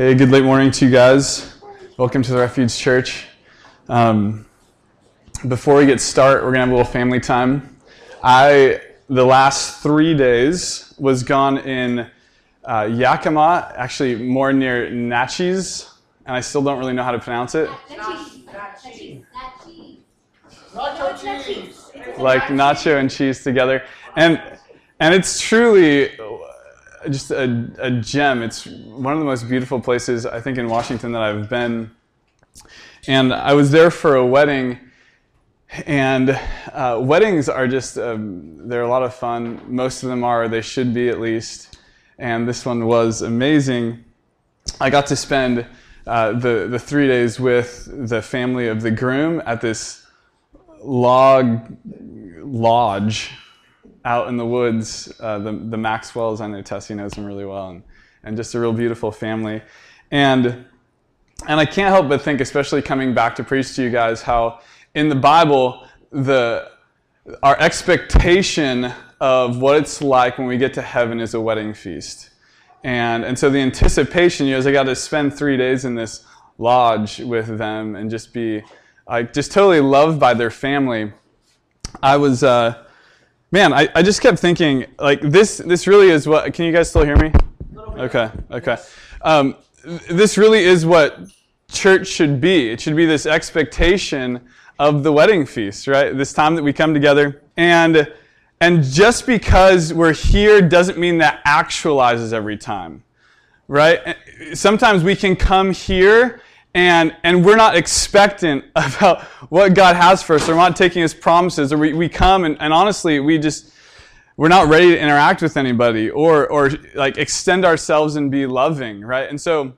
Hey, good late morning to you guys. Welcome to the Refuge Church. Um, before we get started, we're gonna have a little family time. I the last three days was gone in uh, Yakima, actually more near Naches, and I still don't really know how to pronounce it. Like nacho and cheese together, and and it's truly just a, a gem. It's one of the most beautiful places I think in Washington that I've been. And I was there for a wedding, and uh, weddings are just um, they're a lot of fun. Most of them are. They should be at least. And this one was amazing. I got to spend uh, the the three days with the family of the groom at this log lodge out in the woods. Uh, the, the Maxwells, I know Tessie knows them really well, and, and just a real beautiful family. And, and I can't help but think, especially coming back to preach to you guys, how in the Bible, the, our expectation of what it's like when we get to heaven is a wedding feast. And, and so the anticipation, you know, is I got to spend three days in this lodge with them and just be like just totally loved by their family. I was, uh, man, I, I just kept thinking, like, this, this really is what, can you guys still hear me? Okay, okay. Um, this really is what church should be. It should be this expectation of the wedding feast, right? This time that we come together. And, and just because we're here doesn't mean that actualizes every time, right? Sometimes we can come here and and we're not expectant about what God has for us. Or we're not taking His promises, or we, we come and, and honestly, we just we're not ready to interact with anybody or or like extend ourselves and be loving, right? And so,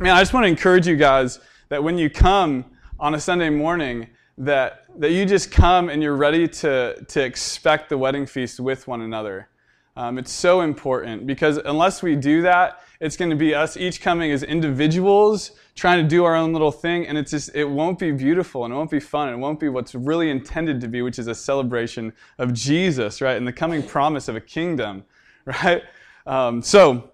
man, I just want to encourage you guys that when you come on a Sunday morning, that that you just come and you're ready to to expect the wedding feast with one another. Um, it's so important because unless we do that, it's going to be us each coming as individuals trying to do our own little thing, and it's just it won't be beautiful and it won't be fun and it won't be what's really intended to be, which is a celebration of Jesus, right, and the coming promise of a kingdom, right. Um, so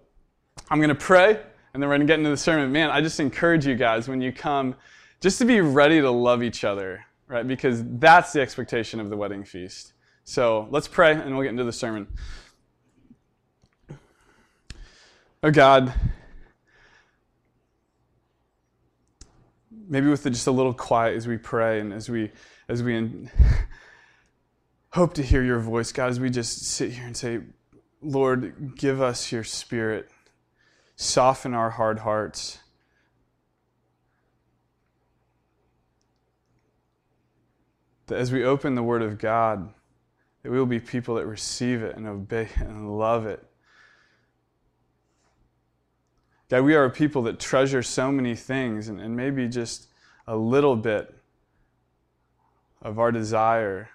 I'm going to pray, and then we're going to get into the sermon. Man, I just encourage you guys when you come, just to be ready to love each other, right, because that's the expectation of the wedding feast. So let's pray, and we'll get into the sermon. Oh God, maybe with just a little quiet as we pray and as we as we in, hope to hear your voice, God, as we just sit here and say, Lord, give us your spirit, soften our hard hearts. That as we open the Word of God, that we will be people that receive it and obey it and love it. God, we are a people that treasure so many things, and, and maybe just a little bit of our desire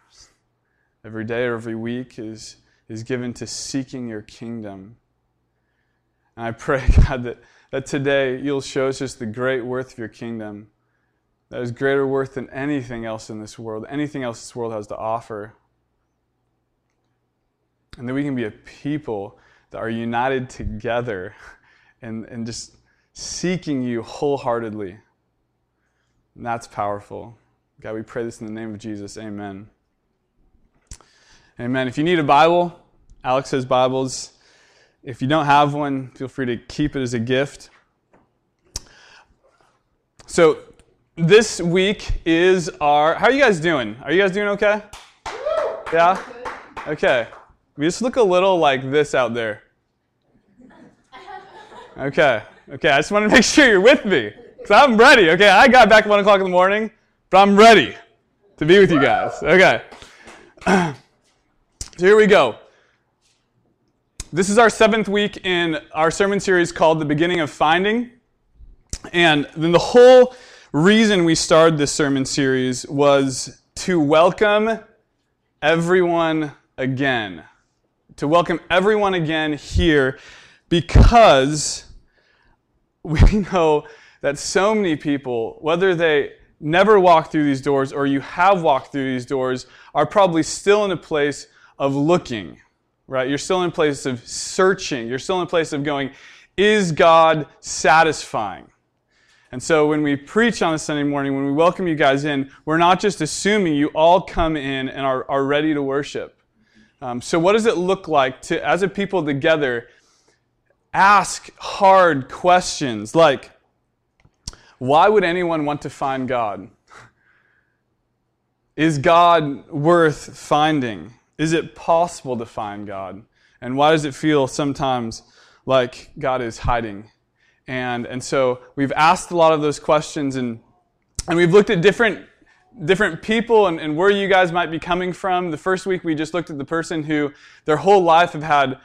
every day or every week is, is given to seeking your kingdom. And I pray, God, that, that today you'll show us just the great worth of your kingdom that is greater worth than anything else in this world, anything else this world has to offer. And that we can be a people that are united together and, and just seeking you wholeheartedly. And that's powerful. God, we pray this in the name of Jesus. Amen. Amen. If you need a Bible, Alex has Bibles. If you don't have one, feel free to keep it as a gift. So, this week is our. How are you guys doing? Are you guys doing okay? Yeah? Okay. We just look a little like this out there. Okay. Okay. I just want to make sure you're with me. Because I'm ready. Okay. I got back at 1 o'clock in the morning, but I'm ready to be with you guys. Okay. so here we go. This is our seventh week in our sermon series called The Beginning of Finding. And then the whole reason we started this sermon series was to welcome everyone again. To welcome everyone again here because we know that so many people, whether they never walk through these doors or you have walked through these doors, are probably still in a place of looking, right? You're still in a place of searching. You're still in a place of going, Is God satisfying? And so when we preach on a Sunday morning, when we welcome you guys in, we're not just assuming you all come in and are, are ready to worship. Um, so, what does it look like to, as a people together, ask hard questions like, why would anyone want to find God? Is God worth finding? Is it possible to find God? And why does it feel sometimes like God is hiding? And, and so we've asked a lot of those questions and, and we've looked at different, different people and, and where you guys might be coming from. The first week we just looked at the person who their whole life have had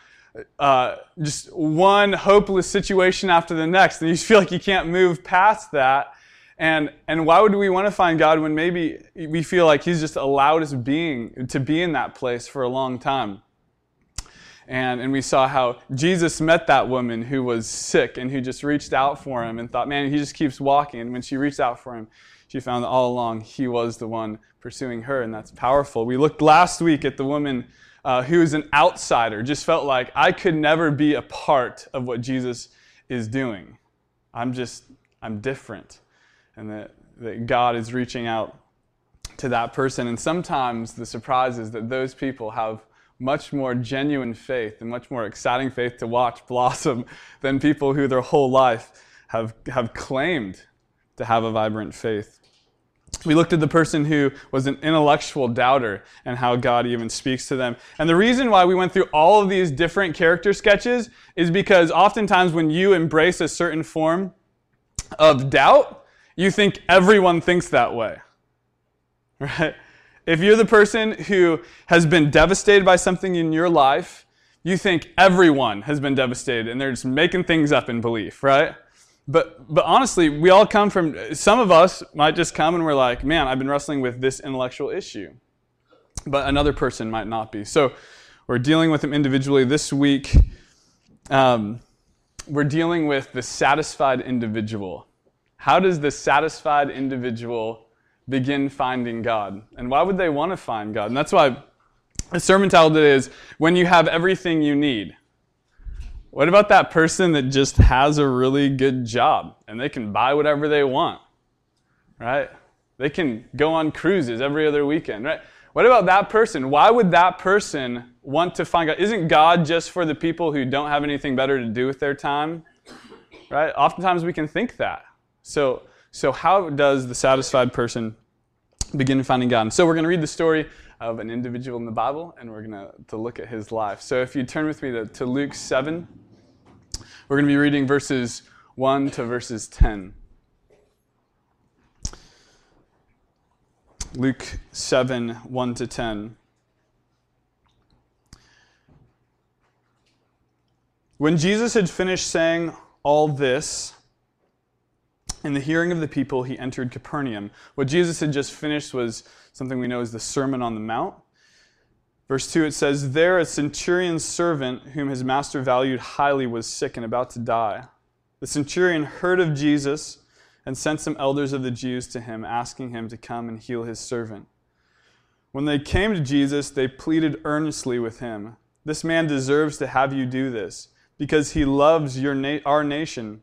uh, just one hopeless situation after the next, and you feel like you can't move past that. And, and why would we want to find God when maybe we feel like He's just allowed us being to be in that place for a long time? And, and we saw how Jesus met that woman who was sick and who just reached out for him and thought, man, he just keeps walking. And when she reached out for him, she found that all along he was the one pursuing her, and that's powerful. We looked last week at the woman uh, who is an outsider, just felt like I could never be a part of what Jesus is doing. I'm just, I'm different. And that, that God is reaching out to that person. And sometimes the surprise is that those people have much more genuine faith and much more exciting faith to watch blossom than people who their whole life have, have claimed to have a vibrant faith. We looked at the person who was an intellectual doubter and how God even speaks to them. And the reason why we went through all of these different character sketches is because oftentimes when you embrace a certain form of doubt, you think everyone thinks that way. Right? If you're the person who has been devastated by something in your life, you think everyone has been devastated and they're just making things up in belief, right? But, but honestly, we all come from, some of us might just come and we're like, man, I've been wrestling with this intellectual issue. But another person might not be. So we're dealing with them individually. This week, um, we're dealing with the satisfied individual. How does the satisfied individual begin finding God? And why would they want to find God? And that's why the sermon title today is When You Have Everything You Need. What about that person that just has a really good job and they can buy whatever they want? Right? They can go on cruises every other weekend, right? What about that person? Why would that person want to find God? Isn't God just for the people who don't have anything better to do with their time? Right? Oftentimes we can think that. So, so how does the satisfied person begin finding God? And so we're going to read the story of an individual in the Bible, and we're going to, look at his life. So if you turn with me to, to Luke 7, we're going to be reading verses 1 to verses 10. Luke 7, 1 to 10. When Jesus had finished saying all this, in the hearing of the people, he entered Capernaum. What Jesus had just finished was something we know as the Sermon on the Mount. Verse 2 it says, There a centurion's servant, whom his master valued highly, was sick and about to die. The centurion heard of Jesus and sent some elders of the Jews to him, asking him to come and heal his servant. When they came to Jesus, they pleaded earnestly with him This man deserves to have you do this, because he loves your na- our nation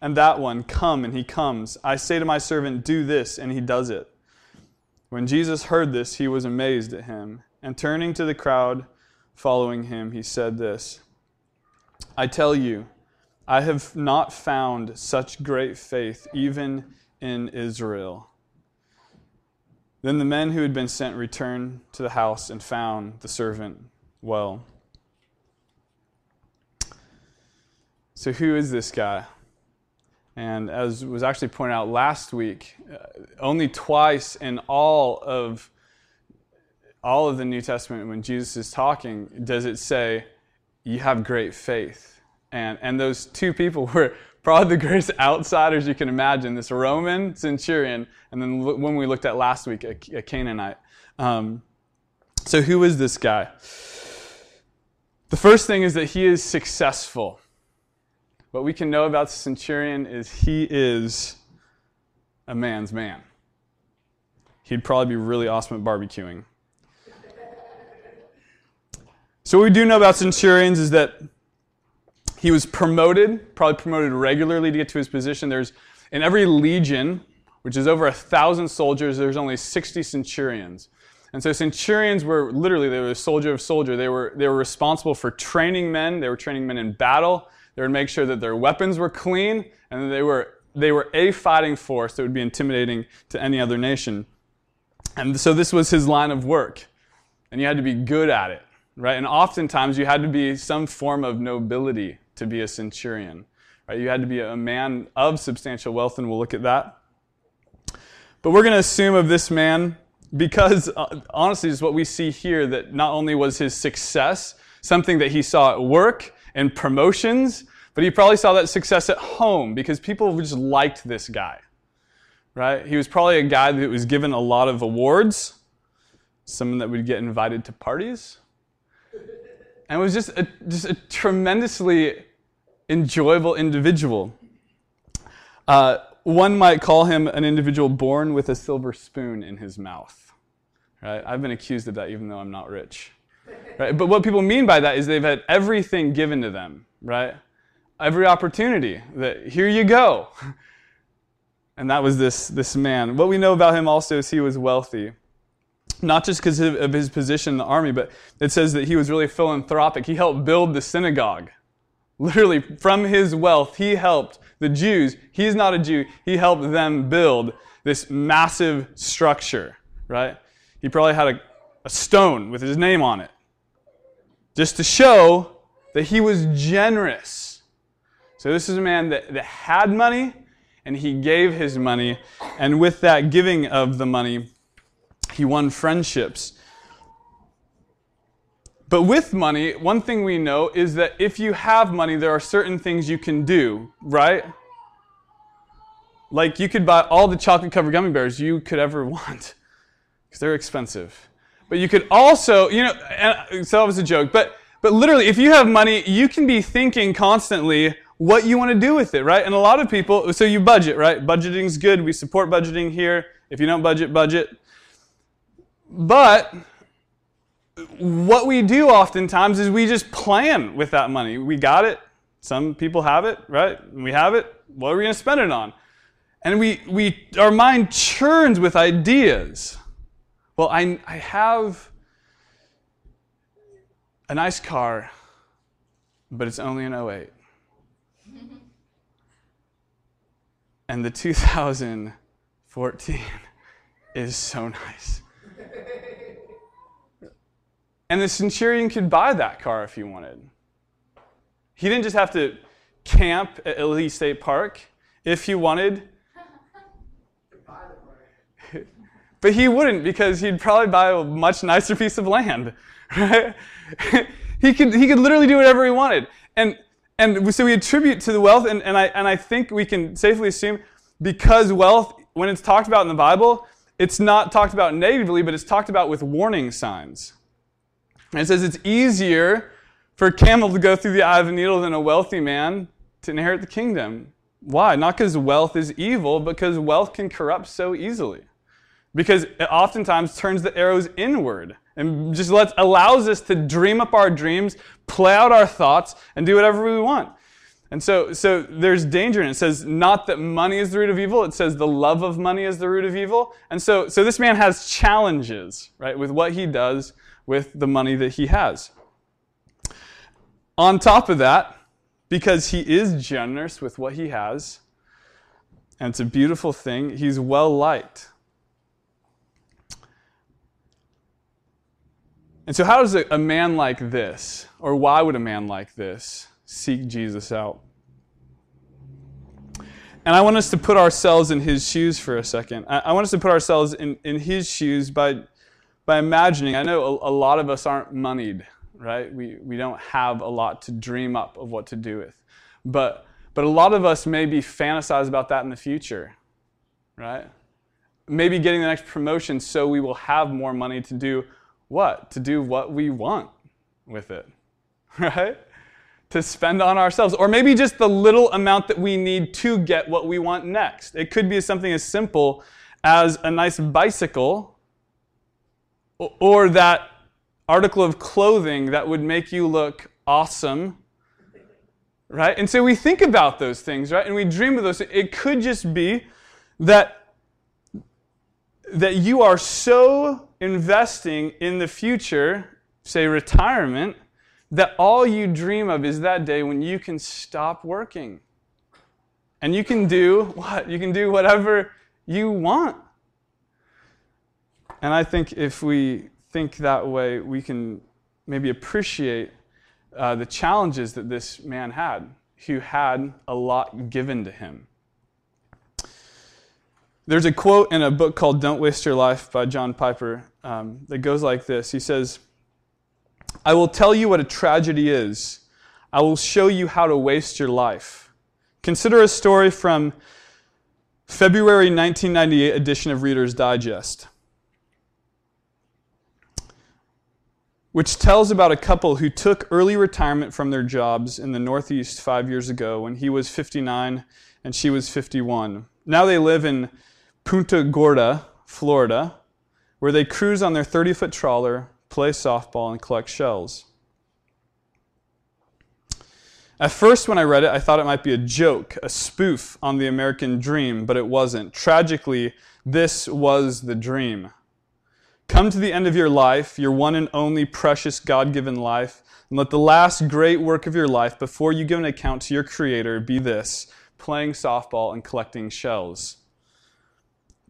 and that one, come, and he comes. I say to my servant, do this, and he does it. When Jesus heard this, he was amazed at him, and turning to the crowd following him, he said this I tell you, I have not found such great faith even in Israel. Then the men who had been sent returned to the house and found the servant well. So, who is this guy? And as was actually pointed out last week, uh, only twice in all of all of the New Testament when Jesus is talking does it say you have great faith. And, and those two people were probably the greatest outsiders you can imagine this Roman centurion, and then when we looked at last week, a, Canaanite. Um, so, who is this guy? The first thing is that he is successful. What we can know about the centurion is he is a man's man. He'd probably be really awesome at barbecuing. So, what we do know about centurions is that he was promoted, probably promoted regularly to get to his position. There's in every legion, which is over a thousand soldiers, there's only 60 centurions. And so centurions were literally they were soldier of soldier. They were they were responsible for training men. They were training men in battle. They would make sure that their weapons were clean, and they were they were a fighting force that would be intimidating to any other nation. And so this was his line of work, and you had to be good at it, right? And oftentimes you had to be some form of nobility to be a centurion, right? You had to be a man of substantial wealth, and we'll look at that. But we're going to assume of this man because uh, honestly, is what we see here that not only was his success something that he saw at work and promotions, but he probably saw that success at home because people just liked this guy. Right? He was probably a guy that was given a lot of awards, someone that would get invited to parties, and was just a, just a tremendously enjoyable individual. Uh, one might call him an individual born with a silver spoon in his mouth. Right? I've been accused of that even though I'm not rich. Right? But what people mean by that is they've had everything given to them, right? Every opportunity that here you go. And that was this, this man. What we know about him also is he was wealthy. Not just because of his position in the army, but it says that he was really philanthropic. He helped build the synagogue. Literally, from his wealth, he helped the Jews, he's not a Jew, he helped them build this massive structure, right? He probably had a, a stone with his name on it just to show that he was generous. So, this is a man that, that had money and he gave his money, and with that giving of the money, he won friendships. But with money, one thing we know is that if you have money, there are certain things you can do, right? Like you could buy all the chocolate covered gummy bears you could ever want because they're expensive. But you could also, you know, and uh, so that was a joke, but but literally if you have money, you can be thinking constantly what you want to do with it, right? And a lot of people, so you budget, right? Budgeting's good. We support budgeting here. If you don't budget, budget. But what we do oftentimes is we just plan with that money. We got it. Some people have it, right? We have it. What are we going to spend it on? And we, we, our mind churns with ideas. Well, I, I have a nice car, but it's only an 08. and the 2014 is so nice. And the centurion could buy that car if he wanted. He didn't just have to camp at Elite State Park. If he wanted, but he wouldn't because he'd probably buy a much nicer piece of land. Right? he could he could literally do whatever he wanted. And and so we attribute to the wealth, and, and I and I think we can safely assume because wealth, when it's talked about in the Bible, it's not talked about negatively, but it's talked about with warning signs. And it says it's easier for a camel to go through the eye of a needle than a wealthy man to inherit the kingdom. Why? Not because wealth is evil, because wealth can corrupt so easily. Because it oftentimes turns the arrows inward and just lets, allows us to dream up our dreams, play out our thoughts, and do whatever we want. And so, so there's danger in it. It says not that money is the root of evil. It says the love of money is the root of evil. And so, so this man has challenges, right, with what he does with the money that he has. On top of that, because he is generous with what he has, and it's a beautiful thing, he's well liked. And so, how does a, man like this, or why would a man like this, seek Jesus out? And I want us to put ourselves in his shoes for a second. I, I want us to put ourselves in, in his shoes by, by imagining. I know a, a lot of us aren't moneyed right? We, we don't have a lot to dream up of what to do with. But, but a lot of us maybe fantasize about that in the future, right? Maybe getting the next promotion so we will have more money to do what? To do what we want with it, right? To spend on ourselves. Or maybe just the little amount that we need to get what we want next. It could be something as simple as a nice bicycle or that article of clothing that would make you look awesome. Right? And so we think about those things, right? And we dream of those. It could just be that, that you are so investing in the future, say retirement, that all you dream of is that day when you can stop working. And you can do what? You can do whatever you want. And I think if we think that way, we can maybe appreciate uh, the challenges that this man had, who had a lot given to him. There's a quote in a book called Don't Waste Your Life by John Piper um, that goes like this He says, I will tell you what a tragedy is. I will show you how to waste your life. Consider a story from February 1998 edition of Reader's Digest. which tells about a couple who took early retirement from their jobs in the Northeast five years ago when he was 59 and she was 51. Now they live in Punta Gorda, Florida, where they cruise on their 30 foot trawler, play softball, and collect shells. At first, when I read it, I thought it might be a joke, a spoof on the American dream, but it wasn't. Tragically, this was the dream. Come to the end of your life, your one and only precious God given life, and let the last great work of your life before you give an account to your Creator be this playing softball and collecting shells.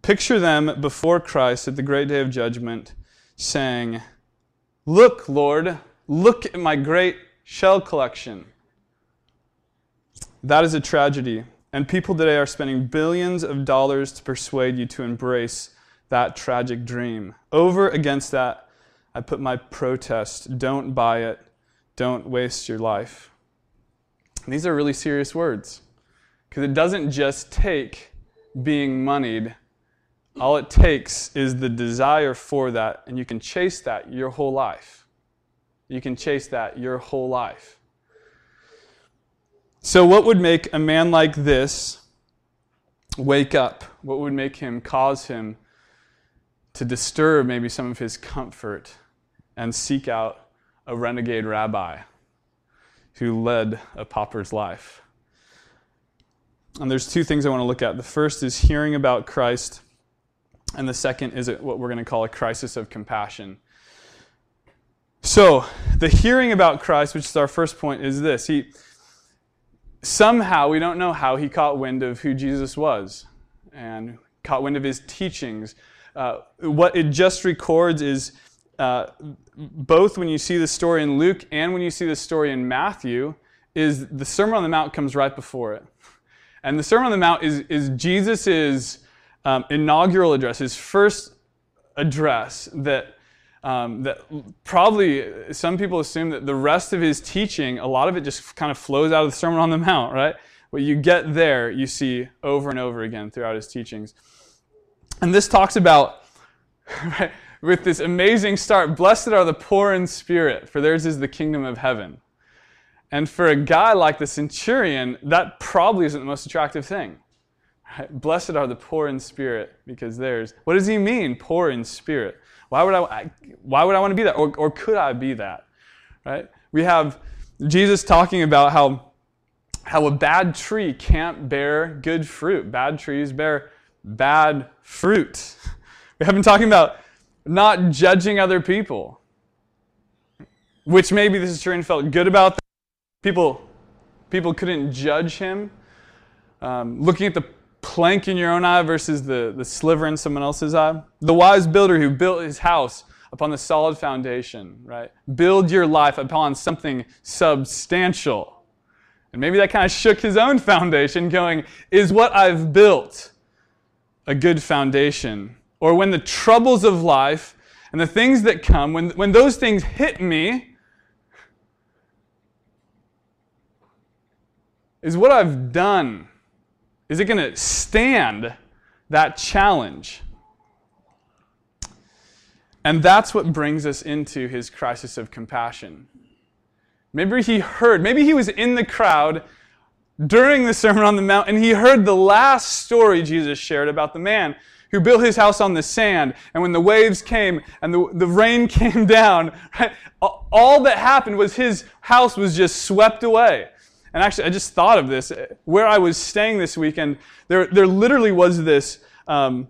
Picture them before Christ at the great day of judgment saying, Look, Lord, look at my great shell collection. That is a tragedy. And people today are spending billions of dollars to persuade you to embrace that tragic dream. Over against that, I put my protest don't buy it, don't waste your life. These are really serious words because it doesn't just take being moneyed. All it takes is the desire for that, and you can chase that your whole life. You can chase that your whole life. So, what would make a man like this wake up? What would make him cause him to disturb maybe some of his comfort and seek out a renegade rabbi who led a pauper's life. And there's two things I want to look at. The first is hearing about Christ, and the second is what we're going to call a crisis of compassion. So, the hearing about Christ, which is our first point, is this. He somehow, we don't know how, he caught wind of who Jesus was and caught wind of his teachings uh, what it just records is uh, both when you see the story in Luke and when you see the story in Matthew, is the Sermon on the Mount comes right before it. And the Sermon on the Mount is, is Jesus' um, inaugural address, his first address that, um, that probably some people assume that the rest of his teaching, a lot of it just kind of flows out of the Sermon on the Mount, right? What you get there, you see over and over again throughout his teachings. And this talks about, right, with this amazing start, blessed are the poor in spirit, for theirs is the kingdom of heaven. And for a guy like the centurion, that probably isn't the most attractive thing. Blessed are the poor in spirit, because theirs. What does he mean, poor in spirit? Why would I, why would I want to be that? Or, or could I be that? Right? We have Jesus talking about how, how a bad tree can't bear good fruit. Bad trees bear bad fruit. We have been talking about not judging other people, which maybe the centurion felt good about. People, people couldn't judge him. Um, looking at the plank in your own eye versus the, the sliver in someone else's eye? The wise builder who built his house upon the solid foundation, right? Build your life upon something substantial. And maybe that kind of shook his own foundation, going, Is what I've built a good foundation? Or when the troubles of life and the things that come, when, when those things hit me, is what I've done is it going to stand that challenge? And that's what brings us into his crisis of compassion. Maybe he heard, maybe he was in the crowd during the Sermon on the Mount and he heard the last story Jesus shared about the man who built his house on the sand. And when the waves came and the, the rain came down, right, all that happened was his house was just swept away. And actually, I just thought of this. Where I was staying this weekend, there, there literally was this, um,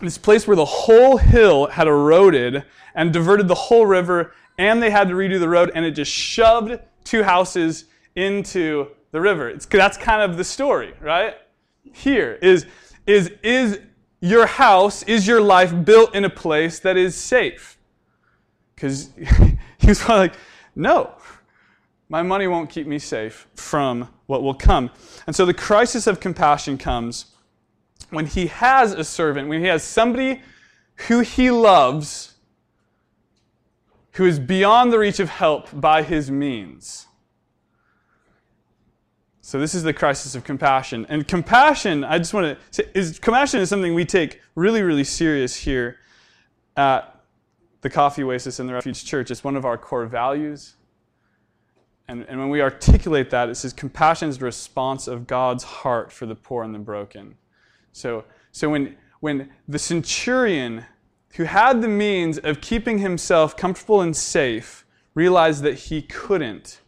this place where the whole hill had eroded and diverted the whole river, and they had to redo the road, and it just shoved two houses into the river. It's, that's kind of the story, right? Here is, is, is your house, is your life built in a place that is safe? Because he was like, no, my money won't keep me safe from what will come. And so the crisis of compassion comes when he has a servant, when he has somebody who he loves who is beyond the reach of help by his means. So this is the crisis of compassion. And compassion, I just want to say, is compassion is something we take really, really serious here at the Coffee Oasis and the Refuge Church. It's one of our core values. And, and when we articulate that, it says compassion is the response of God's heart for the poor and the broken. So, so when, when the centurion who had the means of keeping himself comfortable and safe realized that he couldn't,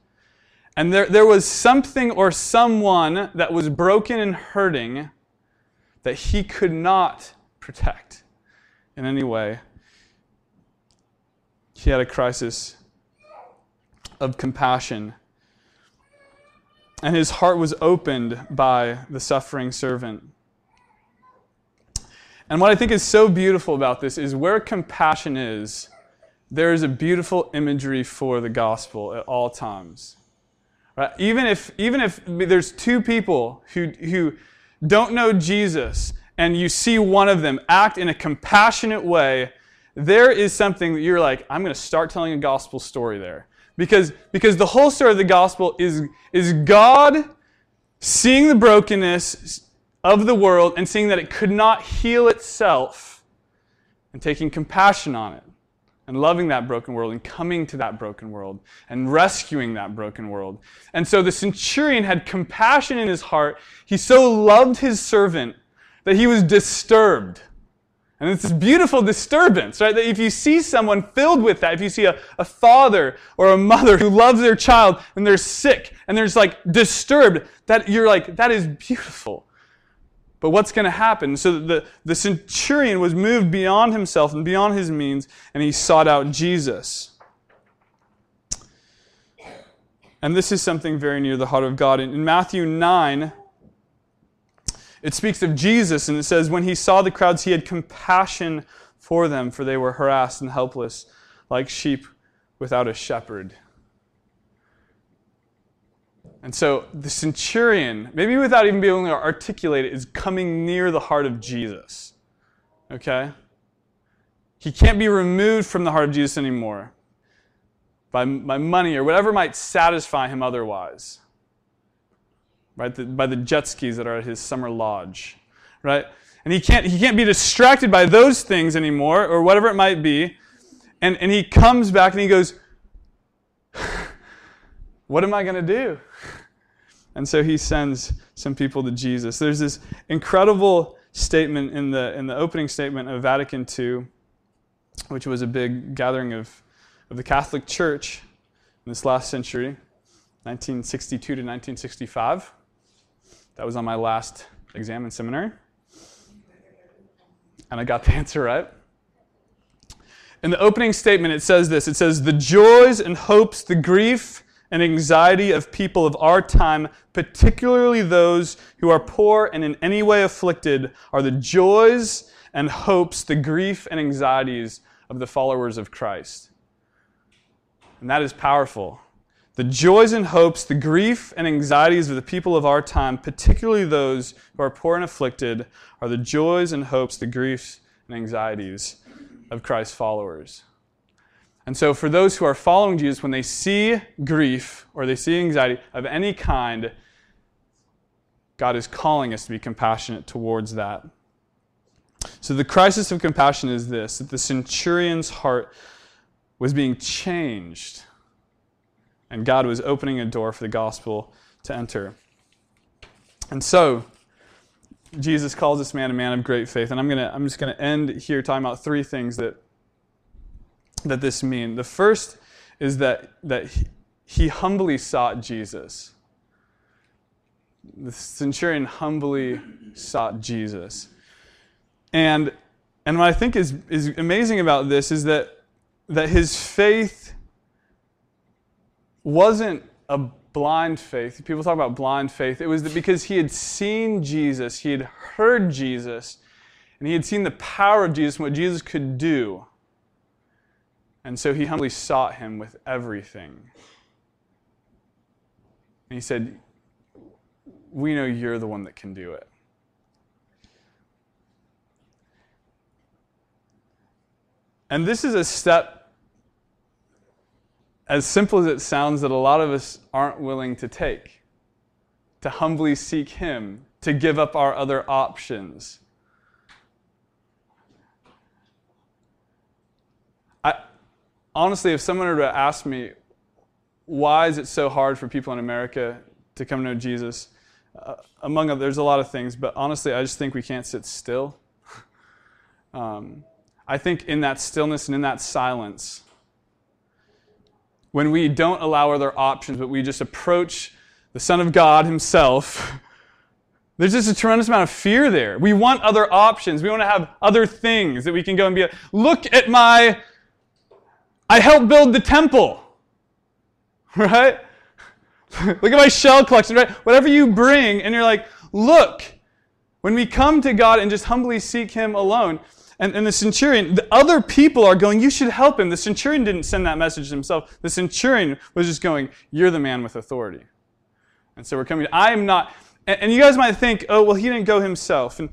and there, there was something or someone that was broken and hurting that he could not protect in any way. He had a crisis of compassion. And his heart was opened by the suffering servant. And what I think is so beautiful about this is where compassion is, there is a beautiful imagery for the gospel at all times. Right? Even if even if there's two people who who don't know Jesus and you see one of them act in a compassionate way, there is something that you're like, I'm going to start telling a gospel story there. Because because the whole story of the gospel is is God seeing the brokenness of the world and seeing that it could not heal itself and taking compassion on it and loving that broken world and coming to that broken world and rescuing that broken world. And so the centurion had compassion in his heart. He so loved his servant that he was disturbed. And it's this beautiful disturbance, right? That if you see someone filled with that, if you see a, a father or a mother who loves their child and they're sick and they're just like disturbed, that you're like, that is beautiful. But what's going to happen? So the, the centurion was moved beyond himself and beyond his means, and he sought out Jesus. And this is something very near the heart of God. In, in Matthew 9, it speaks of Jesus, and it says, When he saw the crowds, he had compassion for them, for they were harassed and helpless, like sheep without a shepherd. And so the centurion, maybe without even being able to articulate it, is coming near the heart of Jesus. Okay? He can't be removed from the heart of Jesus anymore by, by money or whatever might satisfy him otherwise. Right? The, by the jet skis that are at his summer lodge. Right? And he can't, he can't be distracted by those things anymore or whatever it might be. And, and he comes back and he goes, What am I going to do? And so he sends some people to Jesus. There's this incredible statement in the, in the opening statement of Vatican II, which was a big gathering of, of the Catholic Church in this last century, 1962 to 1965. That was on my last exam in seminary. And I got the answer right. In the opening statement, it says this it says, The joys and hopes, the grief, and anxiety of people of our time, particularly those who are poor and in any way afflicted, are the joys and hopes, the grief and anxieties of the followers of Christ. And that is powerful. The joys and hopes, the grief and anxieties of the people of our time, particularly those who are poor and afflicted, are the joys and hopes, the griefs and anxieties of Christ's followers. And so, for those who are following Jesus, when they see grief or they see anxiety of any kind, God is calling us to be compassionate towards that. So the crisis of compassion is this that the centurion's heart was being changed, and God was opening a door for the gospel to enter. And so, Jesus calls this man a man of great faith. And I'm, gonna, I'm just going to end here talking about three things that, that this mean. The first is that, that he, he humbly sought Jesus. The centurion humbly sought Jesus. And, and what I think is, is amazing about this is that, that his faith wasn't a blind faith. People talk about blind faith. It was because he had seen Jesus, he had heard Jesus, and he had seen the power of Jesus and what Jesus could do. And so he humbly sought him with everything. And he said, We know you're the one that can do it. And this is a step as simple as it sounds, that a lot of us aren't willing to take. To humbly seek Him, to give up our other options. I, honestly, if someone were to ask me, why is it so hard for people in America to come to know Jesus? Uh, among other, there's a lot of things, but honestly, I just think we can't sit still. um, I think in that stillness and in that silence, when we don't allow other options, but we just approach the Son of God Himself, there's just a tremendous amount of fear there. We want other options. We want to have other things that we can go and be like, look at my, I helped build the temple, right? look at my shell collection, right? Whatever you bring, and you're like, look, when we come to God and just humbly seek Him alone, and, and the centurion, the other people are going, You should help him. The centurion didn't send that message himself. The centurion was just going, You're the man with authority. And so we're coming, I am not. And, and you guys might think, Oh, well, he didn't go himself. And,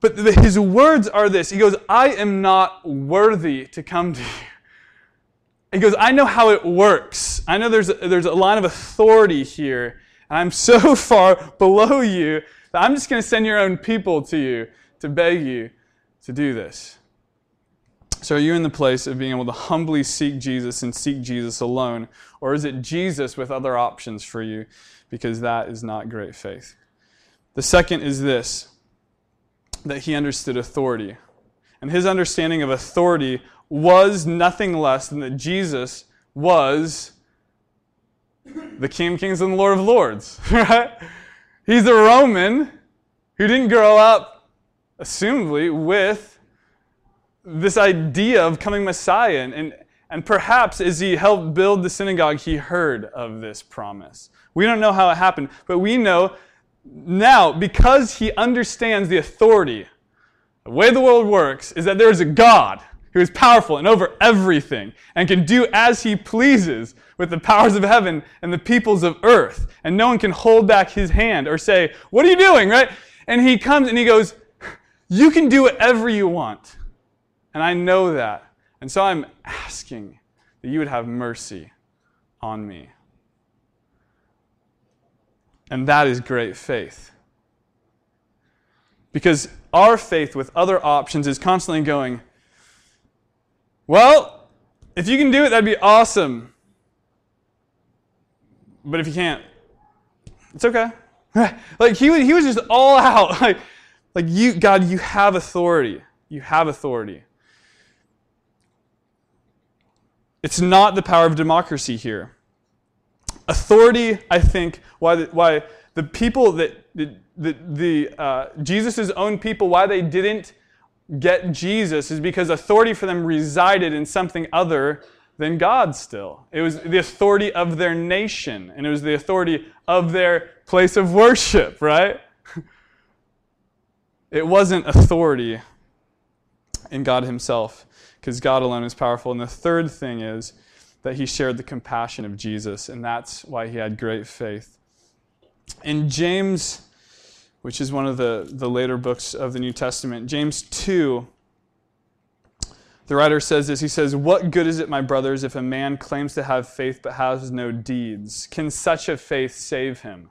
but the, his words are this He goes, I am not worthy to come to you. He goes, I know how it works. I know there's a, there's a line of authority here. And I'm so far below you that I'm just going to send your own people to you to beg you to do this. So, are you in the place of being able to humbly seek Jesus and seek Jesus alone? Or is it Jesus with other options for you? Because that is not great faith. The second is this that he understood authority. And his understanding of authority was nothing less than that Jesus was the King of Kings and the Lord of Lords. Right? He's a Roman who didn't grow up assumably, with this idea of coming Messiah. And, and, and perhaps as he helped build the synagogue, he heard of this promise. We don't know how it happened, but we know now, because he understands the authority, the way the world works is that there is a God who is powerful and over everything and can do as he pleases with the powers of heaven and the peoples of earth. And no one can hold back his hand or say, What are you doing? Right? And he comes and he goes, you can do whatever you want. And I know that. And so I'm asking that you would have mercy on me. And that is great faith. Because our faith with other options is constantly going, well, if you can do it, that'd be awesome. But if you can't, it's okay. like he, he was just all out. Like, like you, God, you have authority. You have authority. It's not the power of democracy here. Authority, I think, why the, why the people that the, the, the uh, Jesus' own people, why they didn't get Jesus is because authority for them resided in something other than God still. It was the authority of their nation, and it was the authority of their place of worship, right? It wasn't authority in God Himself, because God alone is powerful. And the third thing is that He shared the compassion of Jesus, and that's why He had great faith. In James, which is one of the, the later books of the New Testament, James 2, the writer says this He says, What good is it, my brothers, if a man claims to have faith but has no deeds? Can such a faith save him?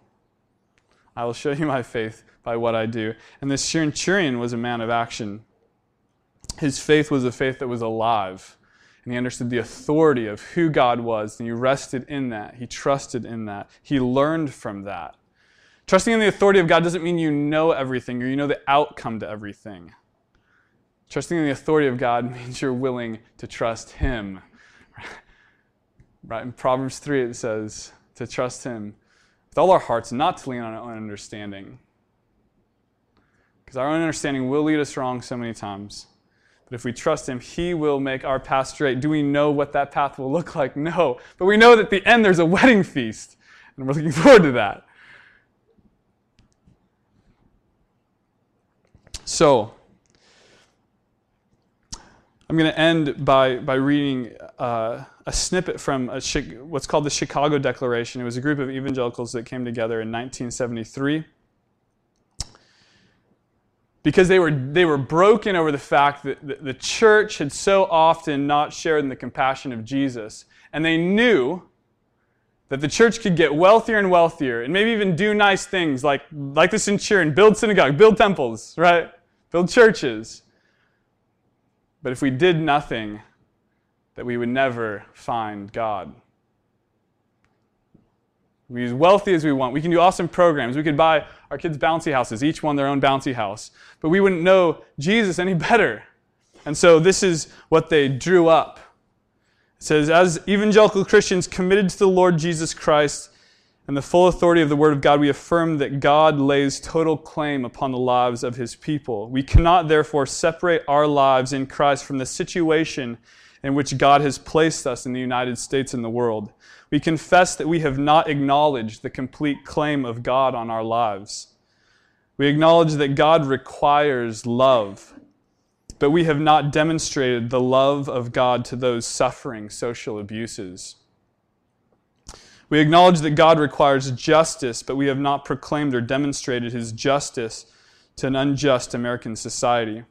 I will show you my faith by what I do. And this centurion was a man of action. His faith was a faith that was alive. And he understood the authority of who God was, and he rested in that. He trusted in that. He learned from that. Trusting in the authority of God doesn't mean you know everything or you know the outcome to everything. Trusting in the authority of God means you're willing to trust Him. Right? In Proverbs 3, it says to trust Him with all our hearts, not to lean on our own understanding. Because our own understanding will lead us wrong so many times. But if we trust Him, He will make our path straight. Do we know what that path will look like? No. But we know that at the end there's a wedding feast. And we're looking forward to that. So, I'm going to end by, by reading uh, a snippet from a, what's called the Chicago Declaration. It was a group of evangelicals that came together in 1973 because they were, they were broken over the fact that the church had so often not shared in the compassion of Jesus. And they knew that the church could get wealthier and wealthier and maybe even do nice things like, like the centurion build synagogue, build temples, right? Build churches. But if we did nothing, that we would never find God. We as wealthy as we want. We can do awesome programs. We could buy our kids bouncy houses, each one their own bouncy house. But we wouldn't know Jesus any better. And so this is what they drew up. It says, As evangelical Christians committed to the Lord Jesus Christ and the full authority of the Word of God, we affirm that God lays total claim upon the lives of His people. We cannot, therefore, separate our lives in Christ from the situation in which God has placed us in the United States and the world. We confess that we have not acknowledged the complete claim of God on our lives. We acknowledge that God requires love, but we have not demonstrated the love of God to those suffering social abuses. We acknowledge that God requires justice, but we have not proclaimed or demonstrated his justice to an unjust American society.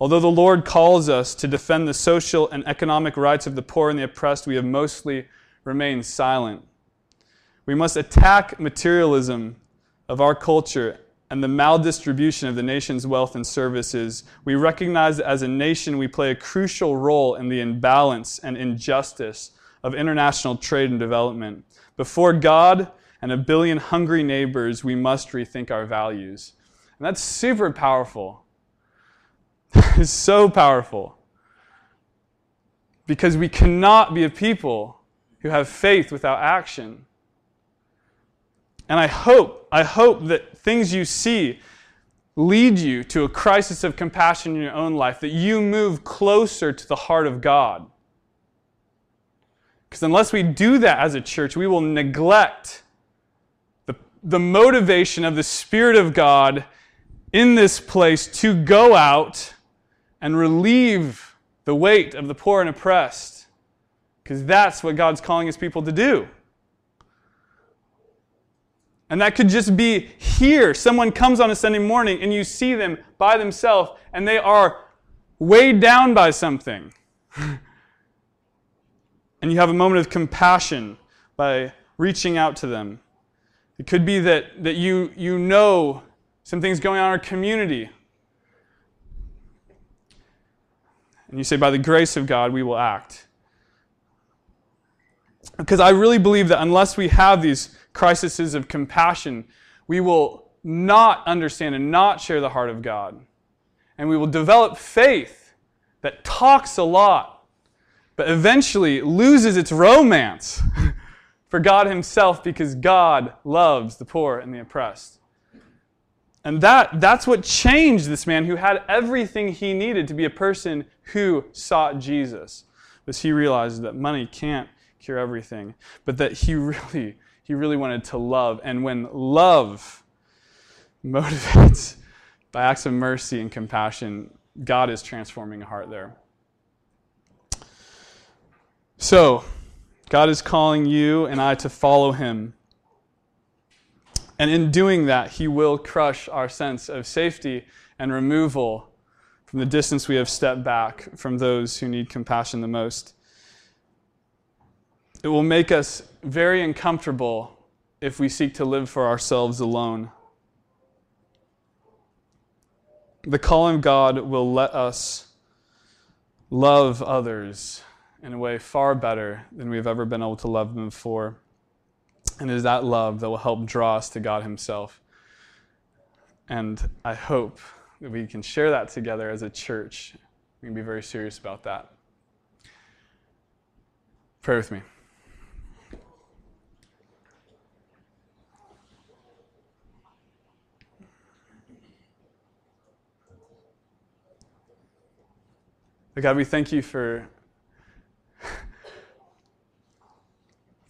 Although the Lord calls us to defend the social and economic rights of the poor and the oppressed, we have mostly remained silent. We must attack materialism of our culture and the maldistribution of the nation's wealth and services. We recognize that as a nation, we play a crucial role in the imbalance and injustice of international trade and development. Before God and a billion hungry neighbors, we must rethink our values. And that's super powerful it's so powerful. Because we cannot be a people who have faith without action. And I hope, I hope that things you see lead you to a crisis of compassion in your own life, that you move closer to the heart of God. Because unless we do that as a church, we will neglect the, the motivation of the Spirit of God in this place to go out and relieve the weight of the poor and oppressed. Because that's what God's calling his people to do. And that could just be here. Someone comes on a Sunday morning and you see them by themselves and they are weighed down by something. and you have a moment of compassion by reaching out to them. It could be that, that you, you know some things going on in our community And you say, by the grace of God, we will act. Because I really believe that unless we have these crises of compassion, we will not understand and not share the heart of God. And we will develop faith that talks a lot, but eventually loses its romance for God Himself because God loves the poor and the oppressed. And that, that's what changed this man who had everything he needed to be a person who sought Jesus. Was he realized that money can't cure everything, but that he really, he really wanted to love. And when love motivates by acts of mercy and compassion, God is transforming a heart there. So, God is calling you and I to follow Him. And in doing that, He will crush our sense of safety and removal from the distance we have stepped back from those who need compassion the most. It will make us very uncomfortable if we seek to live for ourselves alone. The calling of God will let us love others in a way far better than we've ever been able to love them before. And it is that love that will help draw us to God Himself. And I hope that we can share that together as a church. We can be very serious about that. Pray with me. God, we thank you for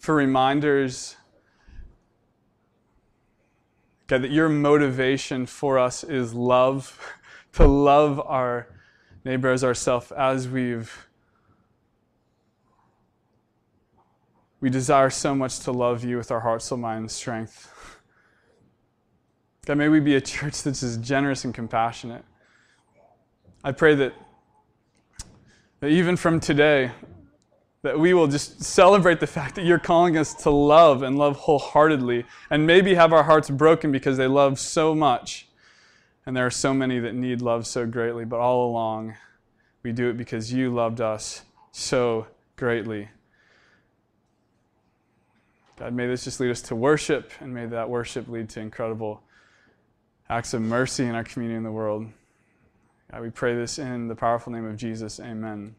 for reminders God, that your motivation for us is love, to love our neighbor as ourselves as we've we desire so much to love you with our heart, soul, mind, and strength. God, may we be a church that's as generous and compassionate. I pray that, that even from today, that we will just celebrate the fact that you're calling us to love and love wholeheartedly and maybe have our hearts broken because they love so much. And there are so many that need love so greatly, but all along, we do it because you loved us so greatly. God, may this just lead us to worship, and may that worship lead to incredible acts of mercy in our community in the world. God, we pray this in the powerful name of Jesus. Amen.